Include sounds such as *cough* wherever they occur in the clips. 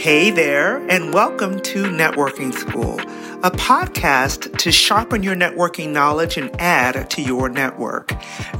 Hey there, and welcome to Networking School, a podcast to sharpen your networking knowledge and add to your network.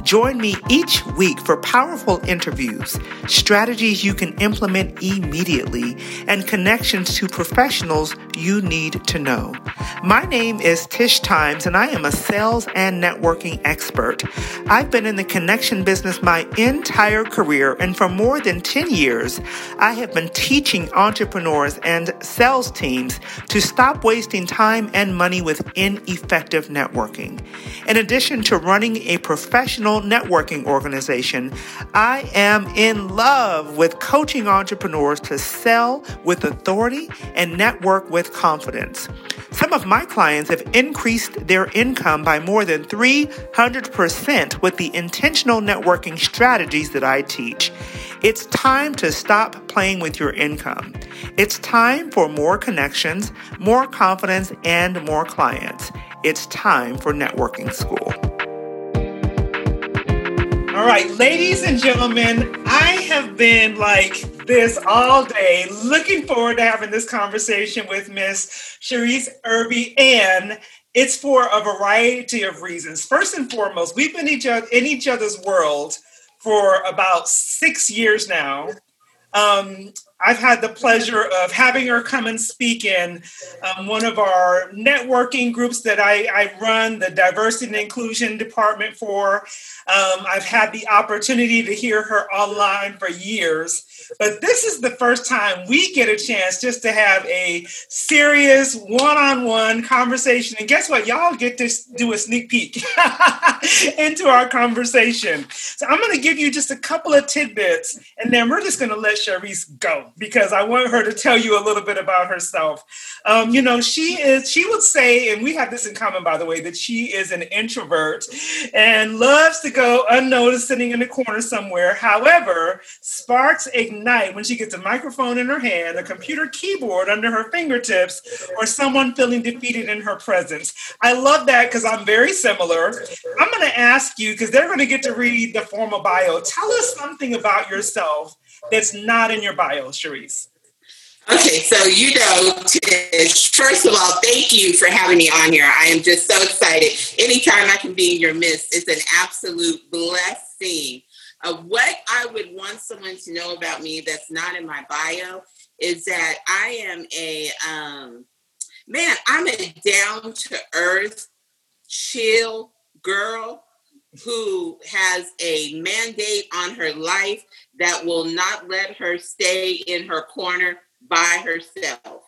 Join me each week for powerful interviews, strategies you can implement immediately, and connections to professionals you need to know. My name is Tish Times, and I am a sales and networking expert. I've been in the connection business my entire career, and for more than 10 years, I have been teaching entrepreneurs entrepreneurs and sales teams to stop wasting time and money with ineffective networking. In addition to running a professional networking organization, I am in love with coaching entrepreneurs to sell with authority and network with confidence. Some of my clients have increased their income by more than 300% with the intentional networking strategies that I teach. It's time to stop playing with your income. It's time for more connections, more confidence, and more clients. It's time for networking school. All right, ladies and gentlemen, I have been like this all day, looking forward to having this conversation with Miss Cherise Irby, and it's for a variety of reasons. First and foremost, we've been each other, in each other's world for about six years now. Um, I've had the pleasure of having her come and speak in um, one of our networking groups that I, I, run, the diversity and inclusion department for. Um, I've had the opportunity to hear her online for years. But this is the first time we get a chance just to have a serious one on one conversation. And guess what? Y'all get to do a sneak peek *laughs* into our conversation. So I'm going to give you just a couple of tidbits and then we're just going to let Cherise go because I want her to tell you a little bit about herself. Um, you know, she is, she would say, and we have this in common, by the way, that she is an introvert and loves to go unnoticed sitting in the corner somewhere. However, sparks ignite night when she gets a microphone in her hand, a computer keyboard under her fingertips, or someone feeling defeated in her presence. I love that because I'm very similar. I'm going to ask you, because they're going to get to read the formal bio. Tell us something about yourself that's not in your bio, Cherise. Okay, so you know, Tish, first of all, thank you for having me on here. I am just so excited. Anytime I can be in your midst, it's an absolute blessing. Uh, what I would want someone to know about me that's not in my bio is that I am a um, man. I'm a down to earth, chill girl who has a mandate on her life that will not let her stay in her corner by herself.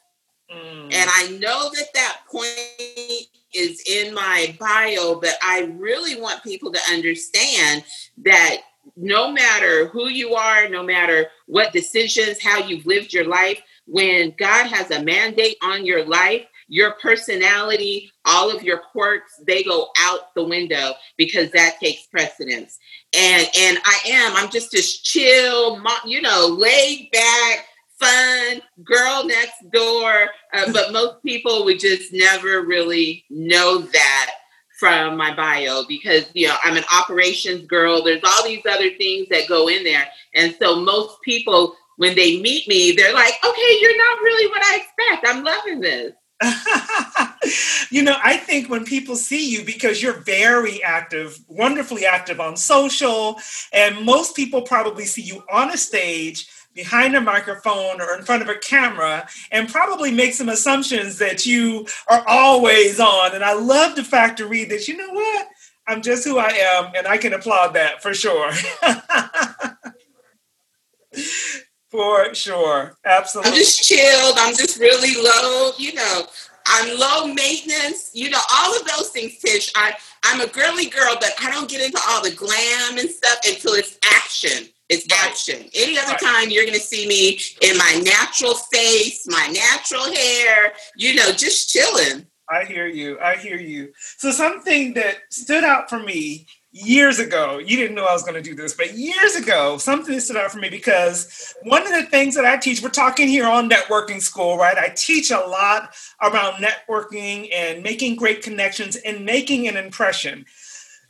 Mm. And I know that that point is in my bio, but I really want people to understand that no matter who you are, no matter what decisions, how you've lived your life, when God has a mandate on your life, your personality, all of your quirks, they go out the window because that takes precedence. And and I am, I'm just this chill, you know, laid back, fun girl next door. Uh, but most people would just never really know that from my bio because you know I'm an operations girl. There's all these other things that go in there, and so most people when they meet me, they're like, "Okay, you're not really what I expect. I'm loving this." *laughs* you know, I think when people see you, because you're very active, wonderfully active on social, and most people probably see you on a stage behind a microphone or in front of a camera and probably make some assumptions that you are always on. And I love the fact to read that, you know what? I'm just who I am, and I can applaud that for sure. *laughs* for sure. Absolutely. I'm just chilled. I'm just really low, you know. I'm low maintenance, you know, all of those things, Tish. I, I'm a girly girl, but I don't get into all the glam and stuff until it's action. It's action. Any other time you're going to see me in my natural face, my natural hair, you know, just chilling. I hear you. I hear you. So something that stood out for me years ago, you didn't know I was going to do this, but years ago, something that stood out for me because one of the things that I teach, we're talking here on networking school, right? I teach a lot around networking and making great connections and making an impression.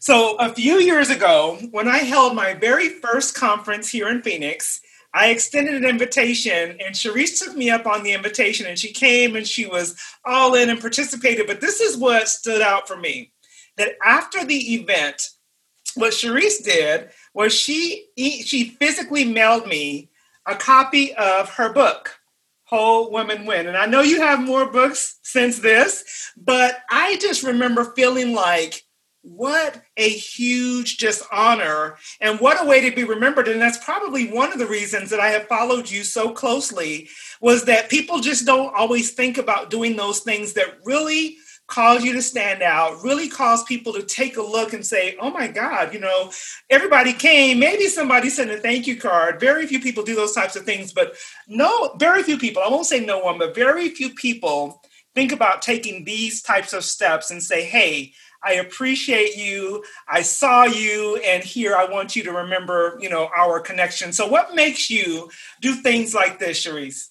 So, a few years ago, when I held my very first conference here in Phoenix, I extended an invitation, and Cherise took me up on the invitation, and she came and she was all in and participated. But this is what stood out for me that after the event, what Cherise did was she she physically mailed me a copy of her book, Whole Women Win. And I know you have more books since this, but I just remember feeling like what a huge dishonor and what a way to be remembered. And that's probably one of the reasons that i have followed you so closely was that people just don't always think about doing those things that really cause you to stand out really cause people to take a look and say oh my god you know everybody came. Maybe somebody sent a thank you card. Very few people do those types of things but no very few people i won't say no one but very few people think about taking these types of steps and say hey I appreciate you. I saw you, and here I want you to remember, you know, our connection. So, what makes you do things like this, Cherise?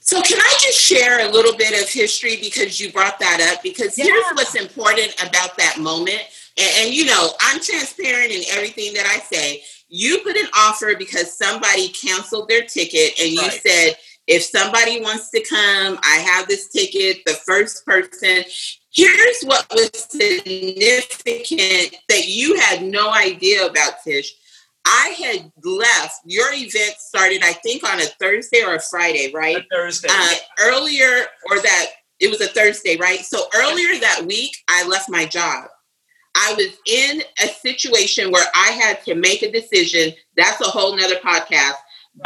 So, can I just share a little bit of history because you brought that up? Because yeah. here's what's important about that moment. And, and, you know, I'm transparent in everything that I say. You put an offer because somebody canceled their ticket, and you right. said, if somebody wants to come, I have this ticket. The first person, Here's what was significant that you had no idea about, Tish. I had left. Your event started, I think, on a Thursday or a Friday, right? A Thursday. Uh, earlier, or that it was a Thursday, right? So earlier that week, I left my job. I was in a situation where I had to make a decision. That's a whole nother podcast.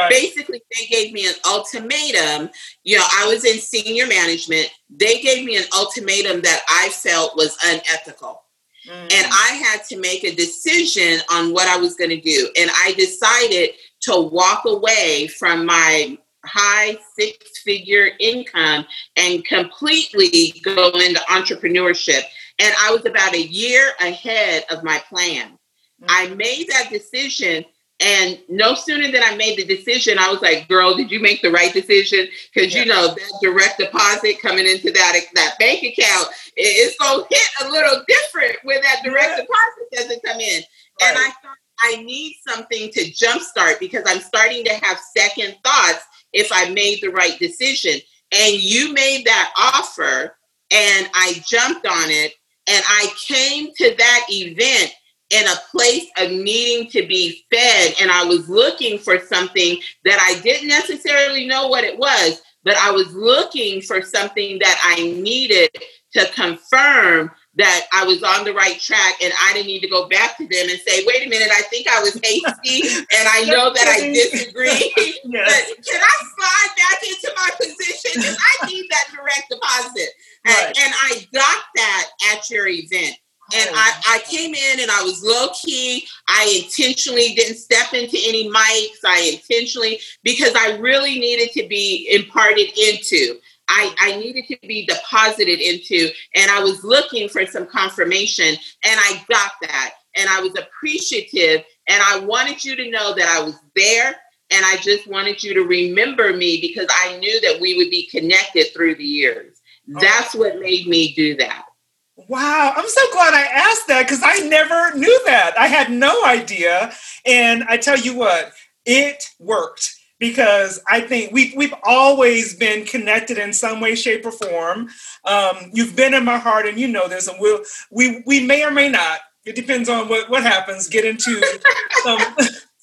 Basically, they gave me an ultimatum. You know, I was in senior management. They gave me an ultimatum that I felt was unethical. Mm. And I had to make a decision on what I was going to do. And I decided to walk away from my high six figure income and completely go into entrepreneurship. And I was about a year ahead of my plan. Mm. I made that decision and no sooner than I made the decision, I was like, girl, did you make the right decision? Because, yeah. you know, that direct deposit coming into that, that bank account, it's going to hit a little different when that direct yeah. deposit doesn't come in. Right. And I thought, I need something to jumpstart because I'm starting to have second thoughts if I made the right decision. And you made that offer, and I jumped on it. And I came to that event in a place of needing to be fed. And I was looking for something that I didn't necessarily know what it was, but I was looking for something that I needed to confirm that I was on the right track and I didn't need to go back to them and say, wait a minute, I think I was hasty *laughs* and I know that I disagree. *laughs* yes. But can I slide back into my position? Because I need that direct deposit. Right. And, and I got that at your event. And oh. I, I came in and I was low key. I intentionally didn't step into any mics. I intentionally, because I really needed to be imparted into. I, I needed to be deposited into. And I was looking for some confirmation. And I got that. And I was appreciative. And I wanted you to know that I was there. And I just wanted you to remember me because I knew that we would be connected through the years. Oh. That's what made me do that. Wow, I'm so glad I asked that because I never knew that. I had no idea. And I tell you what, it worked because I think we've, we've always been connected in some way, shape, or form. Um, you've been in my heart, and you know this, and we'll, we, we may or may not, it depends on what, what happens, get into *laughs* some.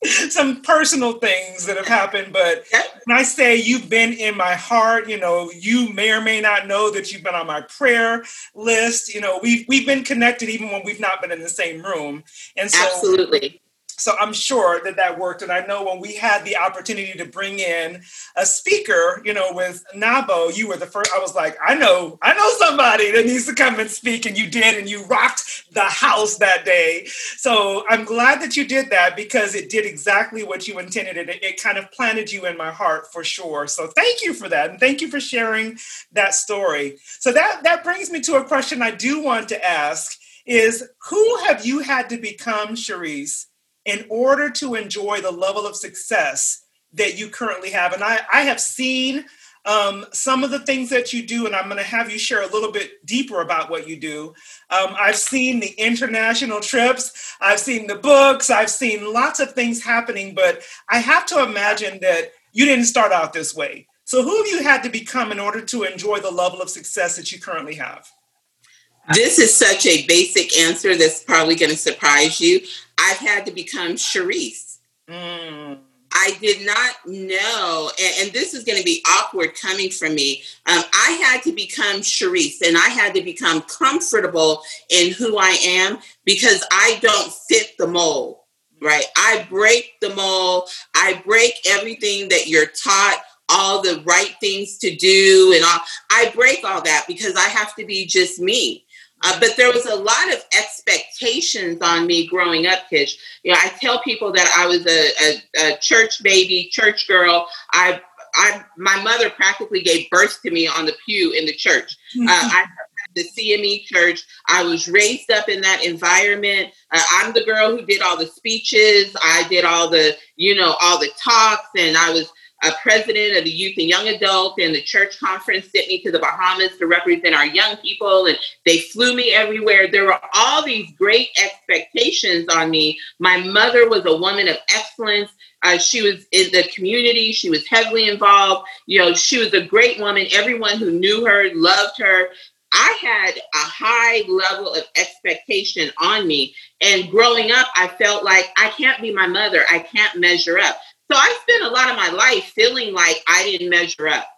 *laughs* some personal things that have happened, but when I say you've been in my heart, you know, you may or may not know that you've been on my prayer list. You know, we've we've been connected even when we've not been in the same room. And so absolutely so I'm sure that that worked. And I know when we had the opportunity to bring in a speaker, you know, with NAWBO, you were the first. I was like, I know, I know somebody that needs to come and speak. And you did, and you rocked the house that day. So I'm glad that you did that because it did exactly what you intended. It, it kind of planted you in my heart for sure. So thank you for that. And thank you for sharing that story. So that, that brings me to a question I do want to ask is who have you had to become, Cherise? In order to enjoy the level of success that you currently have. And I, I have seen um, some of the things that you do, and I'm going to have you share a little bit deeper about what you do. Um, I've seen the international trips, I've seen the books, I've seen lots of things happening, but I have to imagine that you didn't start out this way. So, who have you had to become in order to enjoy the level of success that you currently have? This is such a basic answer that's probably going to surprise you. I've had to become Cherise. Mm. I did not know, and, and this is going to be awkward coming from me. Um, I had to become Cherise, and I had to become comfortable in who I am because I don't fit the mold, right? I break the mold. I break everything that you're taught all the right things to do and all. I break all that because I have to be just me. Uh, but there was a lot of expectations on me growing up, Tish. You know, I tell people that I was a, a, a church baby, church girl. I, I, my mother practically gave birth to me on the pew in the church. Mm-hmm. *laughs* Uh, I the CME church. I was raised up in that environment. Uh, I'm the girl who did all the speeches. I did all the, you know, all the talks, and I was a president of the youth and young adult and the church conference sent me to the Bahamas to represent our young people and they flew me everywhere. There were all these great expectations on me. My mother was a woman of excellence. Uh, she was in the community. She was heavily involved. You know, she was a great woman. Everyone who knew her loved her. I had a high level of expectation on me. And growing up, I felt like I can't be my mother. I can't measure up. So I spent a lot of my life feeling like I didn't measure up.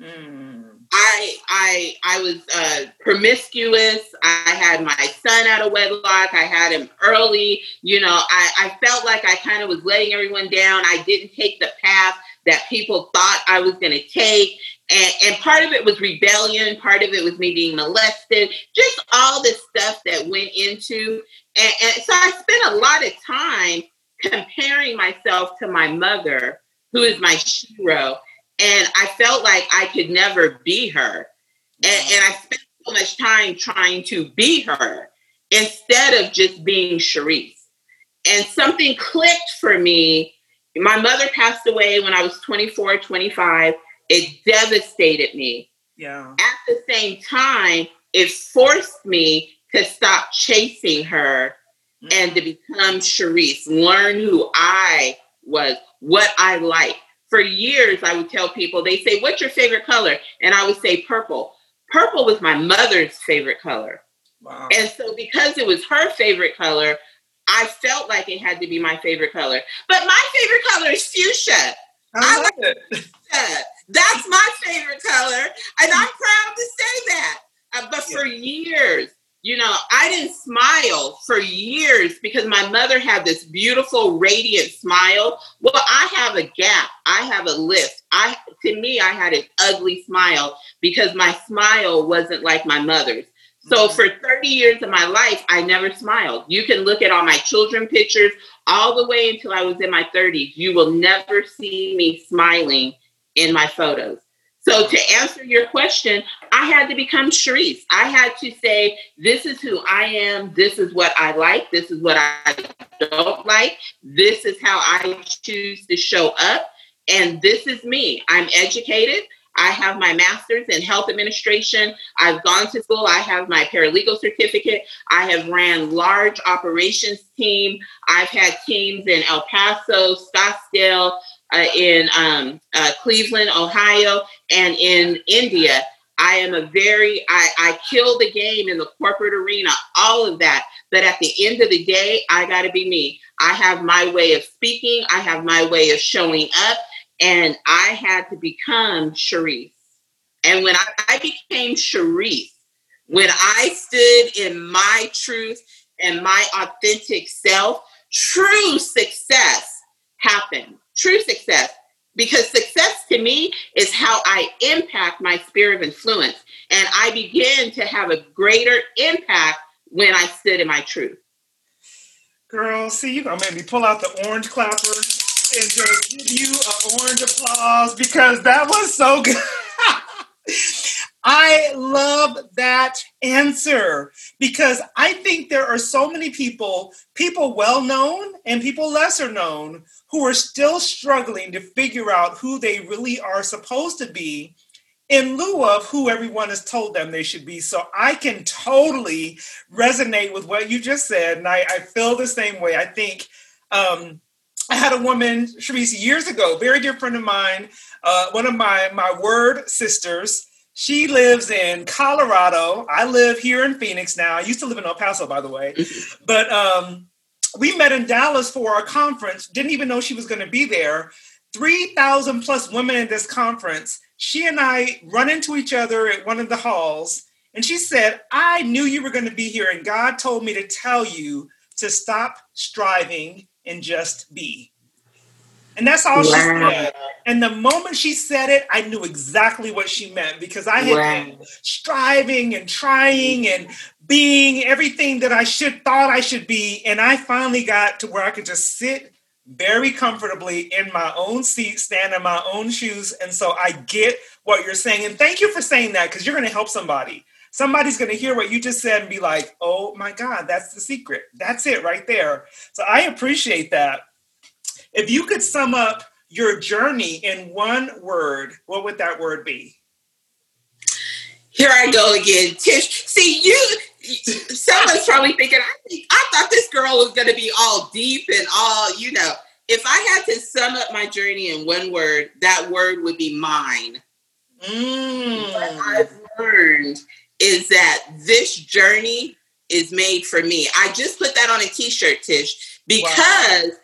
Mm. I I I was uh, promiscuous. I had my son out of wedlock. I had him early. You know, I, I felt like I kind of was letting everyone down. I didn't take the path that people thought I was going to take. And, and part of it was rebellion. Part of it was me being molested. Just all this stuff that went into. And, and so I spent a lot of time comparing myself to my mother, who is my hero, and I felt like I could never be her. And, and I spent so much time trying to be her instead of just being Cherise. And something clicked for me. My mother passed away when I was 24, 25. It devastated me. Yeah. At the same time, it forced me to stop chasing her and to become Cherise, learn who I was, what I like. For years, I would tell people, they say, What's your favorite color? And I would say purple. Purple was my mother's favorite color. Wow. And so, because it was her favorite color, I felt like it had to be my favorite color. But my favorite color is fuchsia. I, I like it. Fuchsia. That's my favorite color. And I'm proud to say that. Uh, but for years, you know, I didn't smile for years because my mother had this beautiful, radiant smile. Well, I have a gap. I have a lift. I, to me, I had an ugly smile because my smile wasn't like my mother's. So mm-hmm. for 30 years of my life, I never smiled. You can look at all my children pictures all the way until I was in my 30s. You will never see me smiling in my photos. So to answer your question, I had to become Cherise. I had to say, this is who I am. This is what I like. This is what I don't like. This is how I choose to show up. And this is me. I'm educated. I have my master's in health administration. I've gone to school. I have my paralegal certificate. I have ran large operations team. I've had teams in El Paso, Scottsdale, uh, in um, uh, Cleveland, Ohio, and in India. I am a very, I, I kill the game in the corporate arena, all of that. But at the end of the day, I got to be me. I have my way of speaking, I have my way of showing up, and I had to become Cherise. And when I, I became Cherise, when I stood in my truth and my authentic self, true success happened true success because success to me is how I impact my sphere of influence. And I begin to have a greater impact when I sit in my truth. Girl, see, you're going to make me pull out the orange clapper and just give you an orange applause because that was so good. *laughs* I love that answer because I think there are so many people, people well known and people lesser known, who are still struggling to figure out who they really are supposed to be in lieu of who everyone has told them they should be. So I can totally resonate with what you just said. And I, I feel the same way. I think um, I had a woman, Cherise, years ago, very dear friend of mine, uh, one of my, my word sisters. She lives in Colorado. I live here in Phoenix now. I used to live in El Paso, by the way. Mm-hmm. But um, we met in Dallas for our conference. Didn't even know she was going to be there. 3,000 plus women in this conference she and I run into each other at one of the halls, and she said, I knew you were going to be here, and God told me to tell you to stop striving and just be. And that's all wow. she said. And the moment she said it, I knew exactly what she meant because I had wow. been striving and trying and being everything that I should thought I should be. And I finally got to where I could just sit very comfortably in my own seat, stand in my own shoes. And so I get what you're saying. And thank you for saying that because you're going to help somebody. Somebody's going to hear what you just said and be like, oh my God, that's the secret. That's it right there. So I appreciate that. If you could sum up your journey in one word, what would that word be? Here I go again. Tish, see, you someone's probably thinking, I, think, I thought this girl was going to be all deep and all, you know. If I had to sum up my journey in one word, that word would be mine. Mm. What I've learned is that this journey is made for me. I just put that on a t-shirt, Tish, because wow.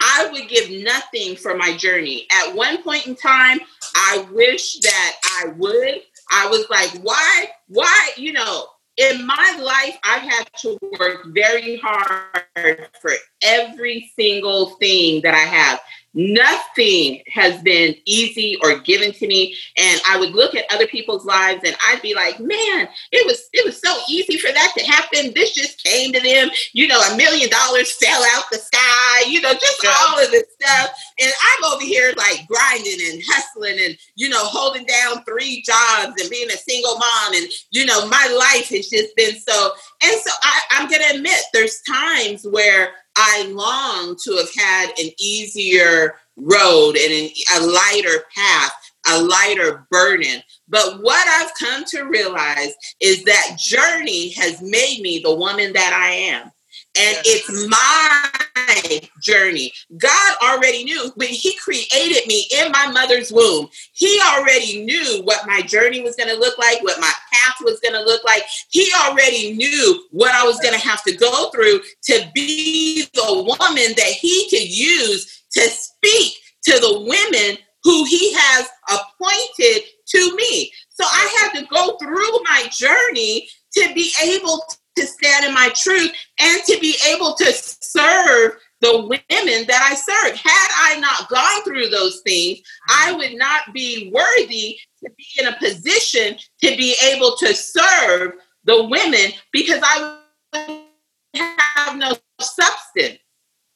I would give nothing for my journey. At one point in time, I wish that I would. I was like, why, why, you know, in my life, I've had to work very hard for every single thing that I have. Nothing has been easy or given to me. And I would look at other people's lives and I'd be like, man, it was it was so easy for that to happen. This just came to them. You know, a million dollars fell out the sky, you know, just yeah. all of this stuff. And I'm over here like grinding and hustling and, you know, holding down three jobs and being a single mom. And, you know, my life has just been so. And so I, I'm going to admit there's times where I long to have had an easier road and an, a lighter path, a lighter burden. But what I've come to realize is that journey has made me the woman that I am. And yes. it's my journey. God already knew when He created me in my mother's womb, He already knew what my journey was going to look like, what my path was going to look like. He already knew what I was going to have to go through to be the woman that He could use to speak to the women who He has appointed to me. So I had to go through my journey to be able to stand in my truth and to be able to serve the women that I serve. Had I not gone through those things, I would not be worthy to be in a position to be able to serve the women because I would have no substance.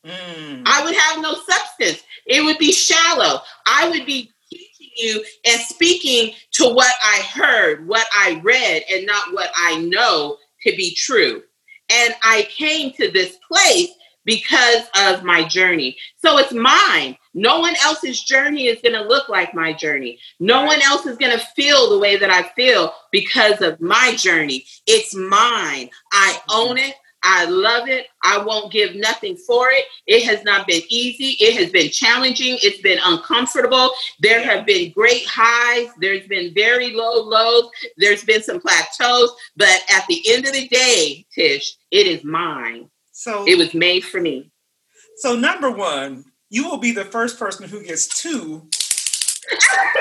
Mm. I would have no substance. It would be shallow. I would be teaching you and speaking to what I heard, what I read, and not what I know to be true. And I came to this place because of my journey. So it's mine. No one else's journey is going to look like my journey. No one else is going to feel the way that I feel because of my journey. It's mine. I own mm-hmm. it. I love it. I won't give nothing for it. It has not been easy. It has been challenging. It's been uncomfortable. There have been great highs. There's been very low lows. There's been some plateaus. But at the end of the day, Tish, it is mine. So it was made for me. So, number one, you will be the first person who gets two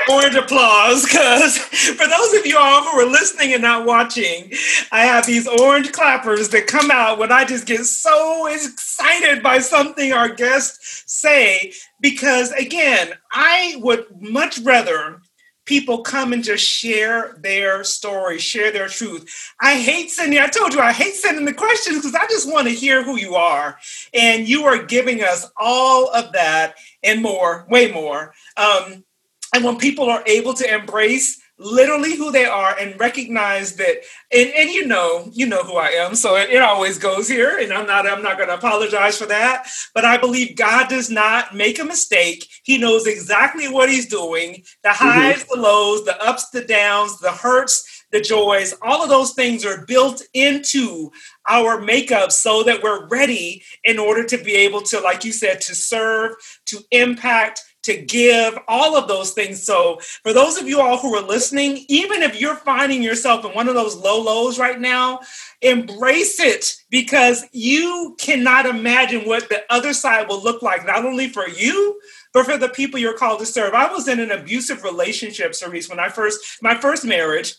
orange applause because for those of you all who are listening and not watching, I have these orange clappers that come out when I just get so excited by something our guests say. Because again, I would much rather people come and just share their story, share their truth. I hate sending, I told you, I hate sending the questions because I just want to hear who you are. And you are giving us all of that and more, way more. Um, and when people are able to embrace literally who they are and recognize that and, and you know you know who i am so it, it always goes here and i'm not i'm not going to apologize for that but i believe god does not make a mistake he knows exactly what he's doing the mm-hmm. highs mm-hmm. the lows the ups the downs the hurts the joys all of those things are built into our makeup so that we're ready in order to be able to like you said to serve to impact to give, all of those things. So, for those of you all who are listening, even if you're finding yourself in one of those low lows right now, embrace it because you cannot imagine what the other side will look like, not only for you, but for the people you're called to serve. I was in an abusive relationship, Cherise, when I first, my first marriage.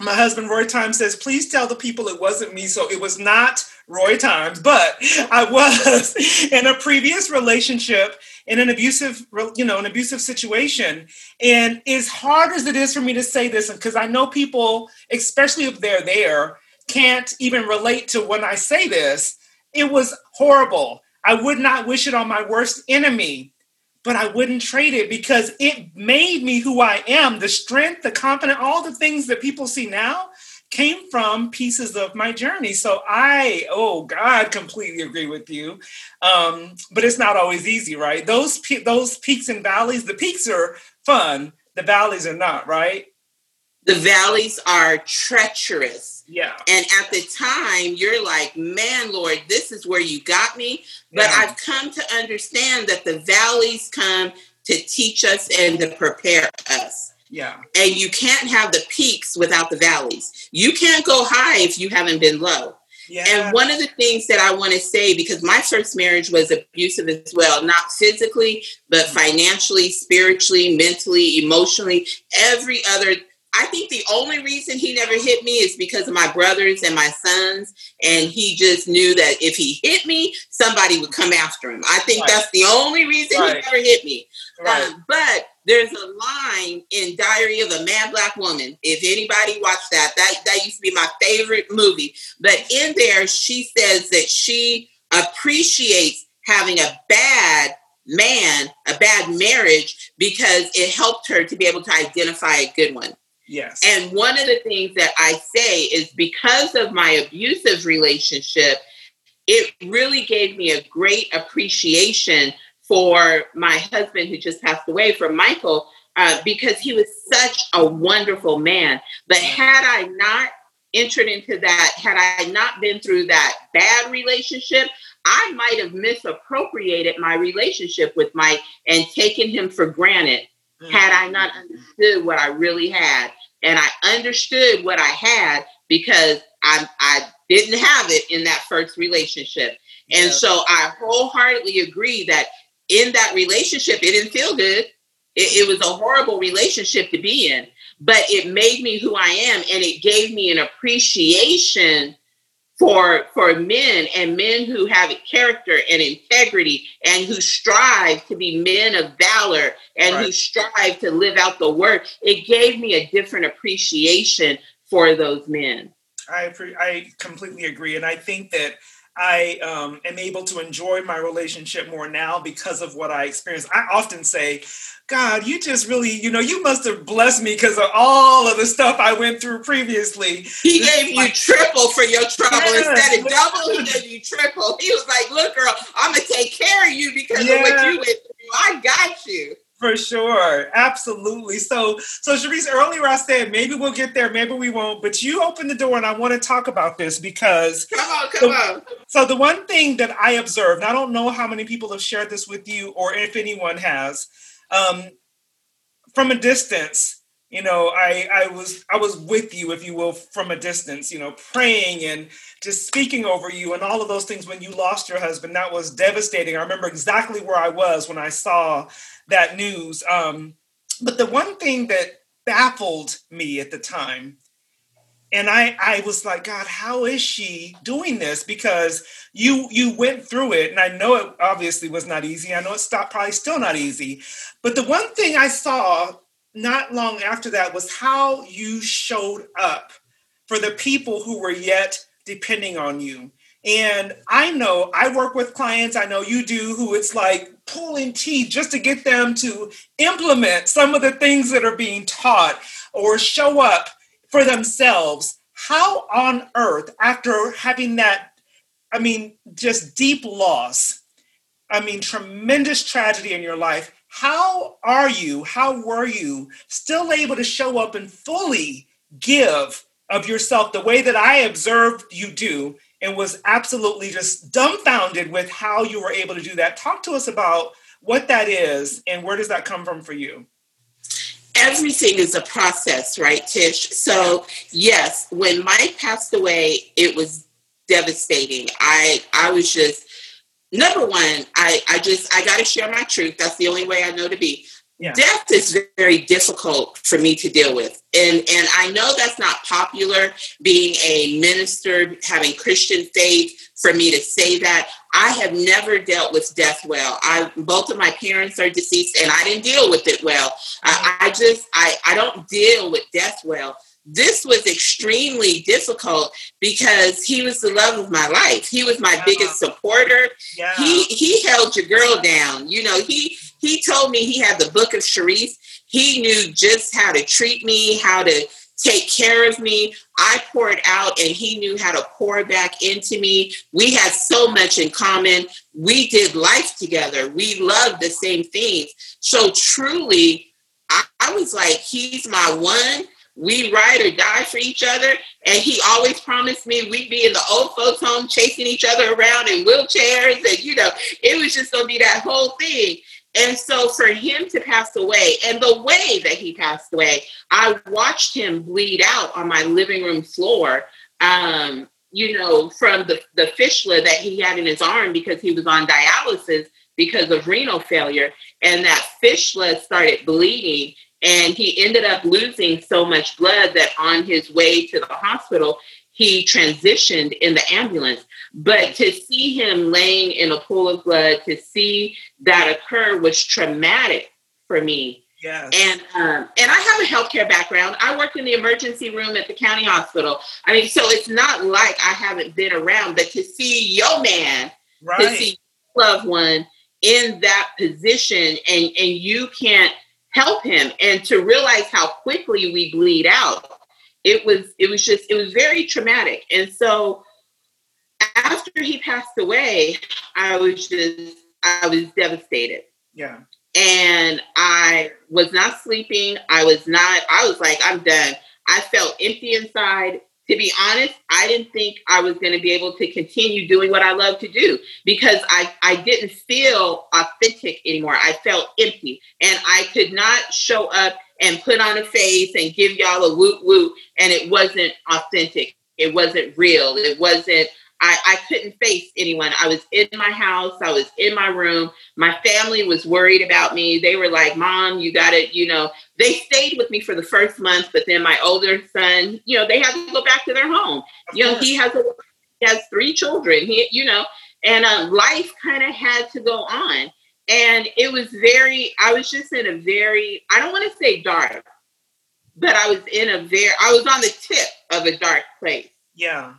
My husband, Roy Time, says, please tell the people it wasn't me. So it was not Roy Times, but I was *laughs* in a previous relationship in an abusive, you know, an abusive situation. And as hard as it is for me to say this, because I know people, especially if they're there, can't even relate to when I say this, it was horrible. I would not wish it on my worst enemy, but I wouldn't trade it because it made me who I am the strength, the confidence, all the things that people see now came from pieces of my journey. So I, oh God, completely agree with you. Um, but it's not always easy, right? Those those peaks and valleys. The peaks are fun. The valleys are not, right? The valleys are treacherous. Yeah. And at the time, you're like, man, Lord, this is where you got me. But yeah. I've come to understand that the valleys come to teach us and to prepare us. Yeah. And you can't have the peaks without the valleys. You can't go high if you haven't been low. Yeah. And one of the things that I want to say, because my first marriage was abusive as well, not physically, but mm. financially, spiritually, mentally, emotionally, every other I think the only reason he never hit me is because of my brothers and my sons. And he just knew that if he hit me, somebody would come after him. I think right. that's the only reason right. he never hit me. Right. Um, but there's a line in Diary of a Mad Black Woman. If anybody watched that, that, that used to be my favorite movie. But in there, she says that she appreciates having a bad man, a bad marriage, because it helped her to be able to identify a good one. Yes. And one of the things that I say is because of my abusive relationship, it really gave me a great appreciation for my husband who just passed away, for Michael, uh, because he was such a wonderful man. But had I not entered into that, had I not been through that bad relationship, I might have misappropriated my relationship with Mike and taken him for granted had I not understood what I really had. And I understood what I had because I, I didn't have it in that first relationship. And yeah. so I wholeheartedly agree that in that relationship, it didn't feel good. It, it was a horrible relationship to be in, but it made me who I am and it gave me an appreciation for for men and men who have character and integrity and who strive to be men of valor and right. who strive to live out the word it gave me a different appreciation for those men i i completely agree and i think that I um, am able to enjoy my relationship more now because of what I experienced. I often say, God, you just really, you know, you must have blessed me because of all of the stuff I went through previously. He gave you triple for your trouble yes. instead of double. He gave you triple. He was like, "Look, girl, I'm gonna take care of you because yeah. of what you went through. I got you." For sure, absolutely. So, so Cherise, earlier I said maybe we'll get there, maybe we won't. But you opened the door, and I want to talk about this because come on, come the, on. So the one thing that I observed, I don't know how many people have shared this with you, or if anyone has, um, from a distance. You know, I I was I was with you, if you will, from a distance. You know, praying and just speaking over you, and all of those things when you lost your husband. That was devastating. I remember exactly where I was when I saw that news. Um, but the one thing that baffled me at the time, and I, I was like, God, how is she doing this? Because you you went through it, and I know it obviously was not easy. I know it's probably still not easy. But the one thing I saw not long after that was how you showed up for the people who were yet depending on you. And I know I work with clients, I know you do, who it's like pulling teeth just to get them to implement some of the things that are being taught. or show up for themselves, how on earth, after having that, I mean, just deep loss, I mean, tremendous tragedy in your life, how are you, how were you still able to show up and fully give of yourself the way that I observed you do and was absolutely just dumbfounded with how you were able to do that? Talk to us about what that is and where does that come from for you? everything is a process, right, Tish? So yes, when Mike passed away, it was devastating. I I was just number one, I, I just I gotta share my truth. That's the only way I know to be. Yeah. Death is very difficult for me to deal with. And and I know that's not popular being a minister, having Christian faith, for me to say that. I have never dealt with death well. I both of my parents are deceased and I didn't deal with it well. I, I just I, I don't deal with death well this was extremely difficult because he was the love of my life. He was my yeah. biggest supporter. Yeah. He he held your girl down. You know, he he told me he had the book of Cherise. He knew just how to treat me, how to take care of me. I poured out and he knew how to pour back into me. We had so much in common. We did life together. We loved the same things. So truly, I, I was like, he's my one we ride or die for each other. And he always promised me we'd be in the old folks' home chasing each other around in wheelchairs. And, you know, it was just going to be that whole thing. And so for him to pass away, and the way that he passed away, I watched him bleed out on my living room floor. Um, you know, from the, the fistula that he had in his arm because he was on dialysis because of renal failure. And that fistula started bleeding and he ended up losing so much blood that on his way to the hospital, he transitioned in the ambulance. But to see him laying in a pool of blood, to see that occur was traumatic for me. Yes. And um, and I have a healthcare background. I worked in the emergency room at the county hospital. I mean, so it's not like I haven't been around, but to see your man, right. to see loved one in that position, and and you can't help him. And to realize how quickly we bleed out it was it was just it was very traumatic. And so after he passed away i was just i was devastated. Yeah. And i was not sleeping. I was not i was like i'm done. I felt empty inside to be honest, I didn't think I was going to be able to continue doing what I love to do because I, I didn't feel authentic anymore. I felt empty and I could not show up and put on a face and give y'all a woot woot and it wasn't authentic. It wasn't real. It wasn't I, I couldn't face anyone. I was in my house, I was in my room. My family was worried about me. They were like, Mom, you got it. you know, they stayed with me for the first month, but then my older son, you know, they had to go back to their home. You know, he has a, he has three children. He, you know, and um, life kind of had to go on. And it was very, I was just in a very, I don't want to say dark, but I was in a very, I was on the tip of a dark place. Yeah.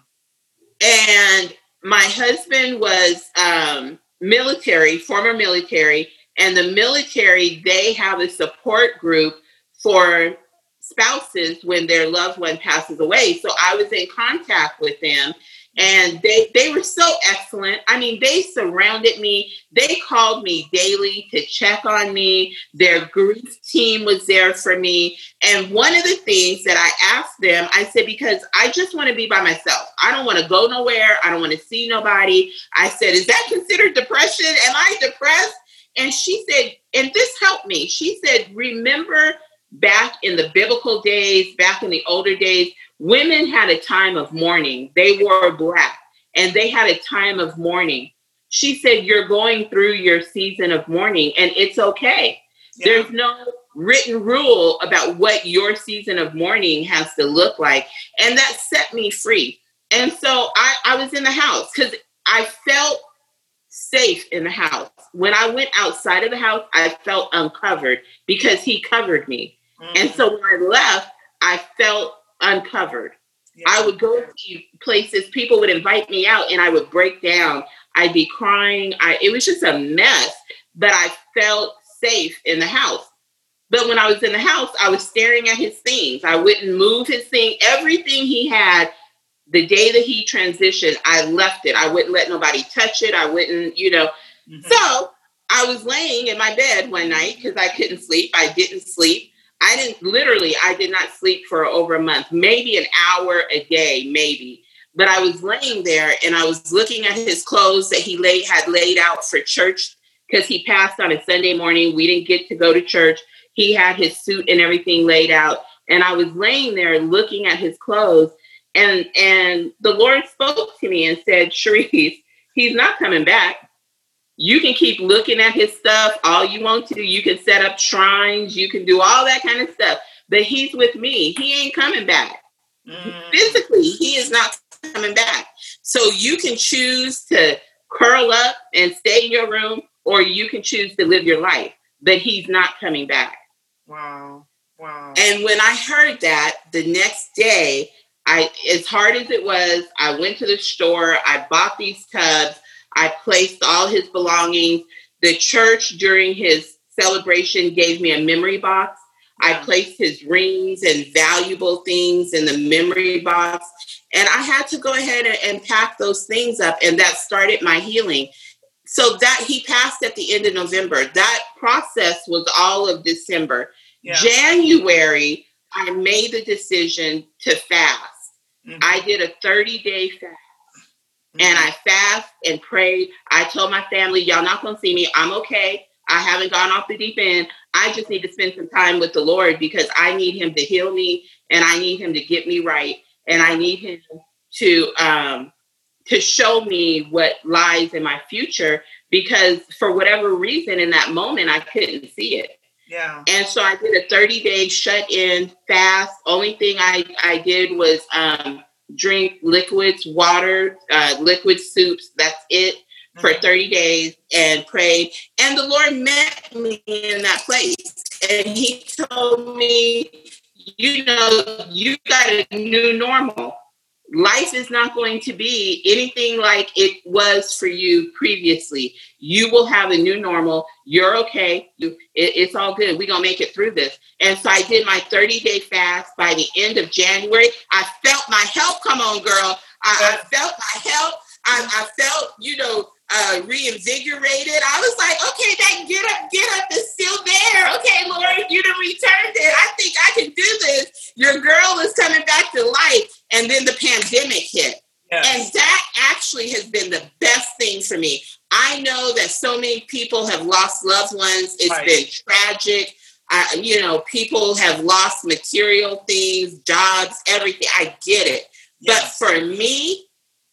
And my husband was um, military, former military, and the military, they have a support group for spouses when their loved one passes away. So I was in contact with them and they they were so excellent. I mean they surrounded me. They called me daily to check on me. Their grief team was there for me. And one of the things that i asked them i said because i just want to be by myself. I don't want to go nowhere. I don't want to see nobody. I said is that considered depression? Am i depressed? And she said and this helped me. She said remember back in the biblical days back in the older days Women had a time of mourning. They wore black and they had a time of mourning. She said, You're going through your season of mourning and it's okay. Yeah. There's no written rule about what your season of mourning has to look like. And that set me free. And so I, I was in the house because I felt safe in the house. When I went outside of the house, I felt uncovered because he covered me. Mm-hmm. And so when I left, I felt uncovered. Yeah. I would go to places, people would invite me out, and I would break down. I'd be crying. I, it was just a mess, but I felt safe in the house. But when I was in the house, I was staring at his things. I wouldn't move his thing. Everything he had, the day that he transitioned, I left it. I wouldn't let nobody touch it. I wouldn't, you know. Mm-hmm. So I was laying in my bed one night because I couldn't sleep. I didn't sleep. I didn't literally, I did not sleep for over a month, maybe an hour a day, maybe. But I was laying there and I was looking at his clothes that he laid had laid out for church because he passed on a Sunday morning. We didn't get to go to church. He had his suit and everything laid out. And I was laying there looking at his clothes. And and the Lord spoke to me and said, Cherise, he's not coming back you can keep looking at his stuff all you want to. You can set up shrines, you can do all that kind of stuff. But he's with me. He ain't coming back. Mm. Physically, he is not coming back. So you can choose to curl up and stay in your room, or you can choose to live your life. But he's not coming back. Wow. Wow. And when I heard that the next day, I as hard as it was, I went to the store, I bought these tubs, I placed all his belongings. The church during his celebration gave me a memory box. I placed his rings and valuable things in the memory box. And I had to go ahead and, pack those things up. And that started my healing. So that he passed at the end of November. That process was all of December. Yeah. January, I made the decision to fast. Mm-hmm. I did a 30 day fast and I fast and pray. I told my family, y'all not gonna see me. I'm okay. I haven't gone off the deep end. I just need to spend some time with the Lord because I need Him to heal me and I need Him to get me right and I need Him to um, to show me what lies in my future because for whatever reason in that moment I couldn't see it. Yeah. And so I did a 30 day shut in fast. Only thing I I did was um, drink liquids, water, uh, liquid soups. That's it mm-hmm. for 30 days and prayed. And the Lord met me in that place. And He told me, you know, you got a new normal life is not going to be anything like it was for you previously. You will have a new normal. You're okay. You, it, it's all good. We're going to make it through this. And so I did my 30 day fast by the end of January. I felt my help. Come on, girl. I, I felt my help. I, I felt, you know, uh, reinvigorated. I was like, okay, that get up, get up is still there. Okay, Lord, you done returned it. I think I can do this. Your girl is coming back to life. And then the pandemic hit. Yes. And that actually has been the best thing for me. I know that so many people have lost loved ones. It's right. been tragic. I, you know, people have lost material things, jobs, everything. I get it. Yes. But for me,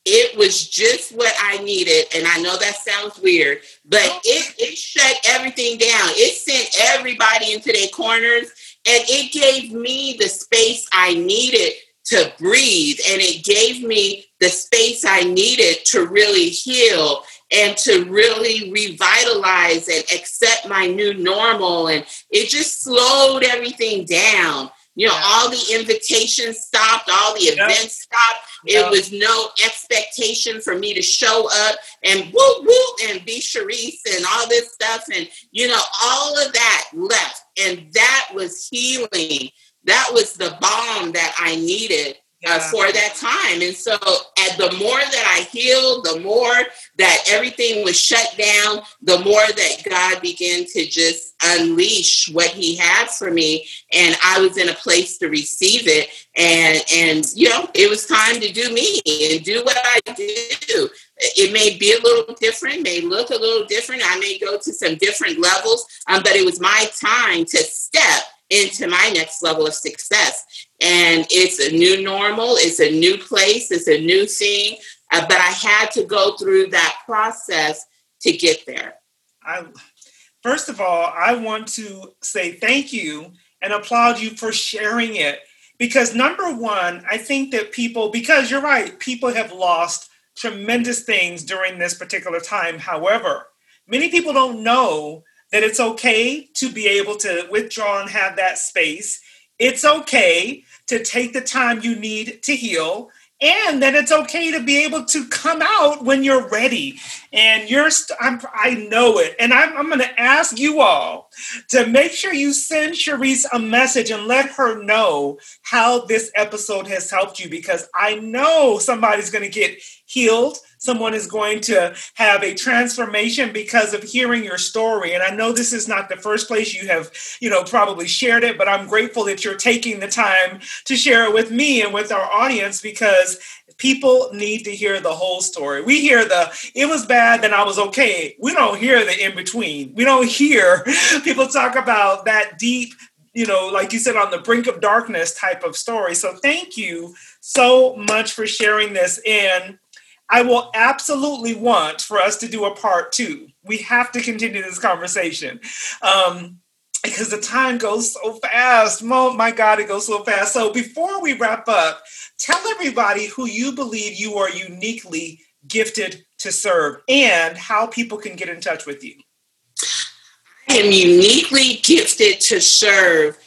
it was just what I needed. And I know that sounds weird, but it, it shut everything down. It sent everybody into their corners and it gave me the space I needed to breathe. And it gave me the space I needed to really heal and to really revitalize and accept my new normal. And it just slowed everything down. You know, yeah. all the invitations stopped, all the events stopped. It was no expectation for me to show up and whoop whoop and be Cherise and all this stuff. And, you know, all of that left. And that was healing. That was the balm that I needed uh, for that time. And so, at the more that I healed, the more that everything was shut down, the more that God began to just unleash what He had for me, and I was in a place to receive it. And and you know, it was time to do me and do what I do. It may be a little different, may look a little different. I may go to some different levels, um, but it was my time to step into my next level of success. And it's a new normal, it's a new place, it's a new thing. Uh, but I had to go through that process to get there. I, first of all, I want to say thank you and applaud you for sharing it. Because number one, I think that people, because you're right, people have lost tremendous things during this particular time. However, many people don't know that it's okay to be able to withdraw and have that space. It's okay to take the time you need to heal. and that it's okay to be able to come out when you're ready. And you're, st- I know it. And I'm, I'm going to ask you all to make sure you send Cherise a message and let her know how this episode has helped you because I know somebody's going to get healed. Someone is going to have a transformation because of hearing your story. And I know this is not the first place you have, you know, probably shared it, but I'm grateful that you're taking the time to share it with me and with our audience because people need to hear the whole story. We hear the it was bad, then I was okay. We don't hear the in between. We don't *laughs* hear people talk about that deep, you know, like you said, on the brink of darkness type of story. So thank you so much for sharing this. And I will absolutely want for us to do a part two. We have to continue this conversation. Um, because the time goes so fast. Oh my God, it goes so fast. So before we wrap up, tell everybody who you believe you are uniquely gifted to serve and how people can get in touch with you. I am uniquely gifted to serve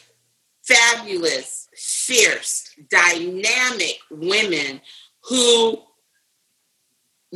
fabulous, fierce, dynamic women who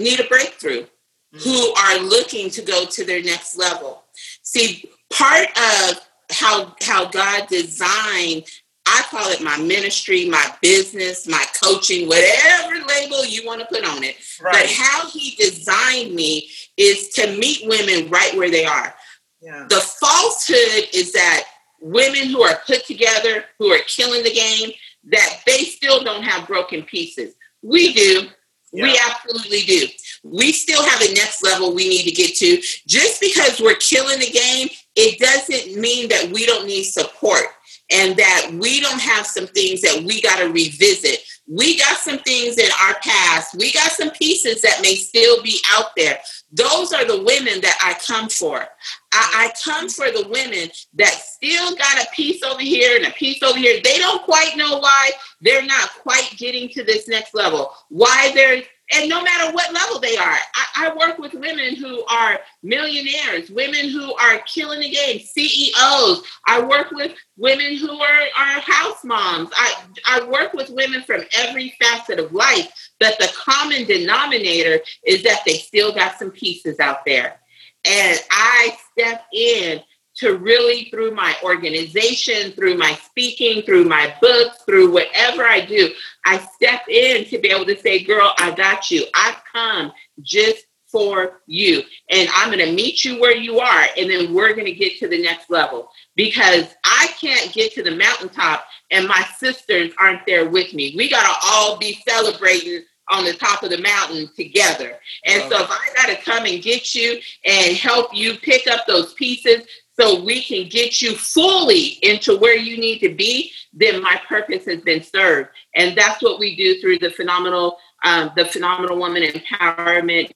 need a breakthrough, mm-hmm. who are looking to go to their next level. See, part of how how God designed I call it my ministry, my business, my coaching, whatever label you want to put on it. Right. But how he designed me is to meet women right where they are. Yeah. The falsehood is that women who are put together, who are killing the game, that they still don't have broken pieces. We do. Yeah. We absolutely do. We still have a next level we need to get to. Just because we're killing the game, it doesn't mean that we don't need support and that we don't have some things that we got to revisit. We got some things in our past. We got some pieces that may still be out there. Those are the women that I come for. I, I, come for the women that still got a piece over here and a piece over here. They don't quite know why they're not quite getting to this next level, why they're and no matter what level they are, I, work with women who are millionaires, women who are killing the game, CEOs. I work with women who are, are house moms. I, I work with women from every facet of life, but the common denominator is that they still got some pieces out there. And I step in to really, through my organization, through my speaking, through my books, through whatever I do, I step in to be able to say, girl, I got you. I've come just for you. And I'm going to meet you where you are. And then we're going to get to the next level because I can't get to the mountaintop and my sisters aren't there with me. We got to all be celebrating on the top of the mountain together. And so if I got to come and get you and help you pick up those pieces so we can get you fully into where you need to be, then my purpose has been served. And that's what we do through the phenomenal, um, the phenomenal woman empowerment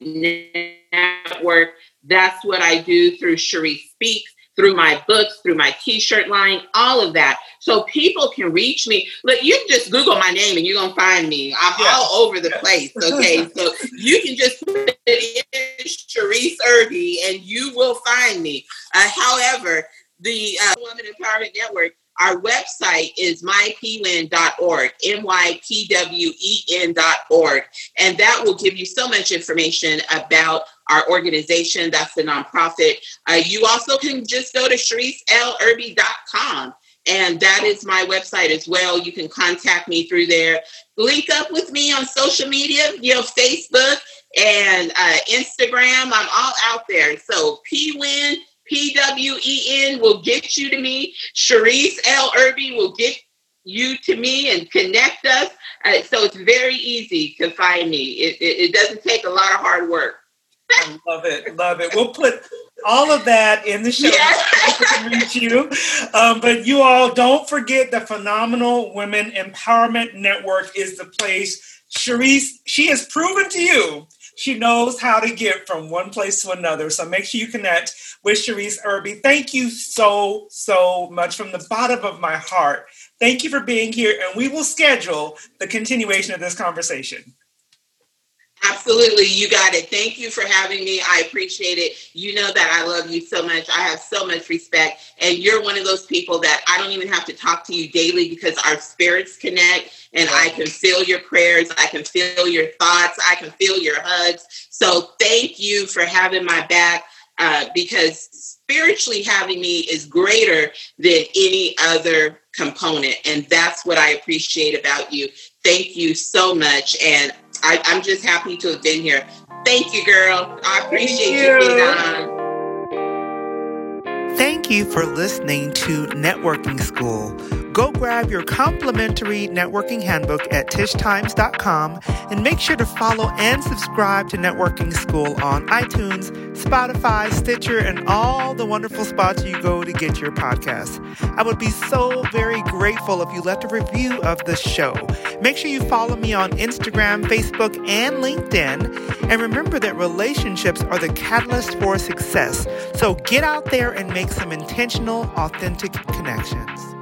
network. That's what I do through Cherise Speaks through my books, through my t-shirt line, all of that. So people can reach me. Look, you can just Google my name and you're gonna find me. I'm yeah. all over the place. Okay. *laughs* so you can just put it in Cherise Irby and you will find me. Uh, however, the uh, Women Empowerment Network our website is mypwen.org, M-Y-P-W-E-N.org. And that will give you so much information about our organization. That's the nonprofit. Uh, you also can just go to CheriseLIrby.com. And that is my website as well. You can contact me through there. Link up with me on social media, you know, Facebook and uh, Instagram. I'm all out there. So PWEN P-W-E-N will get you to me. Cherise L. Irby will get you to me and connect us. Uh, so it's very easy to find me. It, it, it doesn't take a lot of hard work. I love it. Love it. We'll put all of that in the show yes. can reach you. Um, but you all don't forget the Phenomenal Women Empowerment Network is the place. Cherise, she has proven to you she knows how to get from one place to another. So make sure you connect with Cherise Irby. Thank you so, so much from the bottom of my heart. Thank you for being here, and we will schedule the continuation of this conversation. Absolutely, you got it. Thank you for having me. I appreciate it. You know that I love you so much. I have so much respect. And you're one of those people that I don't even have to talk to you daily because our spirits connect and I can feel your prayers. I can feel your thoughts. I can feel your hugs. So thank you for having my back uh, because spiritually having me is greater than any other component. And that's what I appreciate about you. Thank you so much. And I, am just happy to have been here. Thank you, girl. I appreciate you. you being on. Thank you for listening to Networking School. Go grab your complimentary networking handbook at tishtimes.com and make sure to follow and subscribe to Networking School on iTunes, Spotify, Stitcher, and all the wonderful spots you go to get your podcasts. I would be so very grateful if you left a review of the show. Make sure you follow me on Instagram, Facebook, and LinkedIn. And remember that relationships are the catalyst for success. So get out there and make some intentional, authentic connections.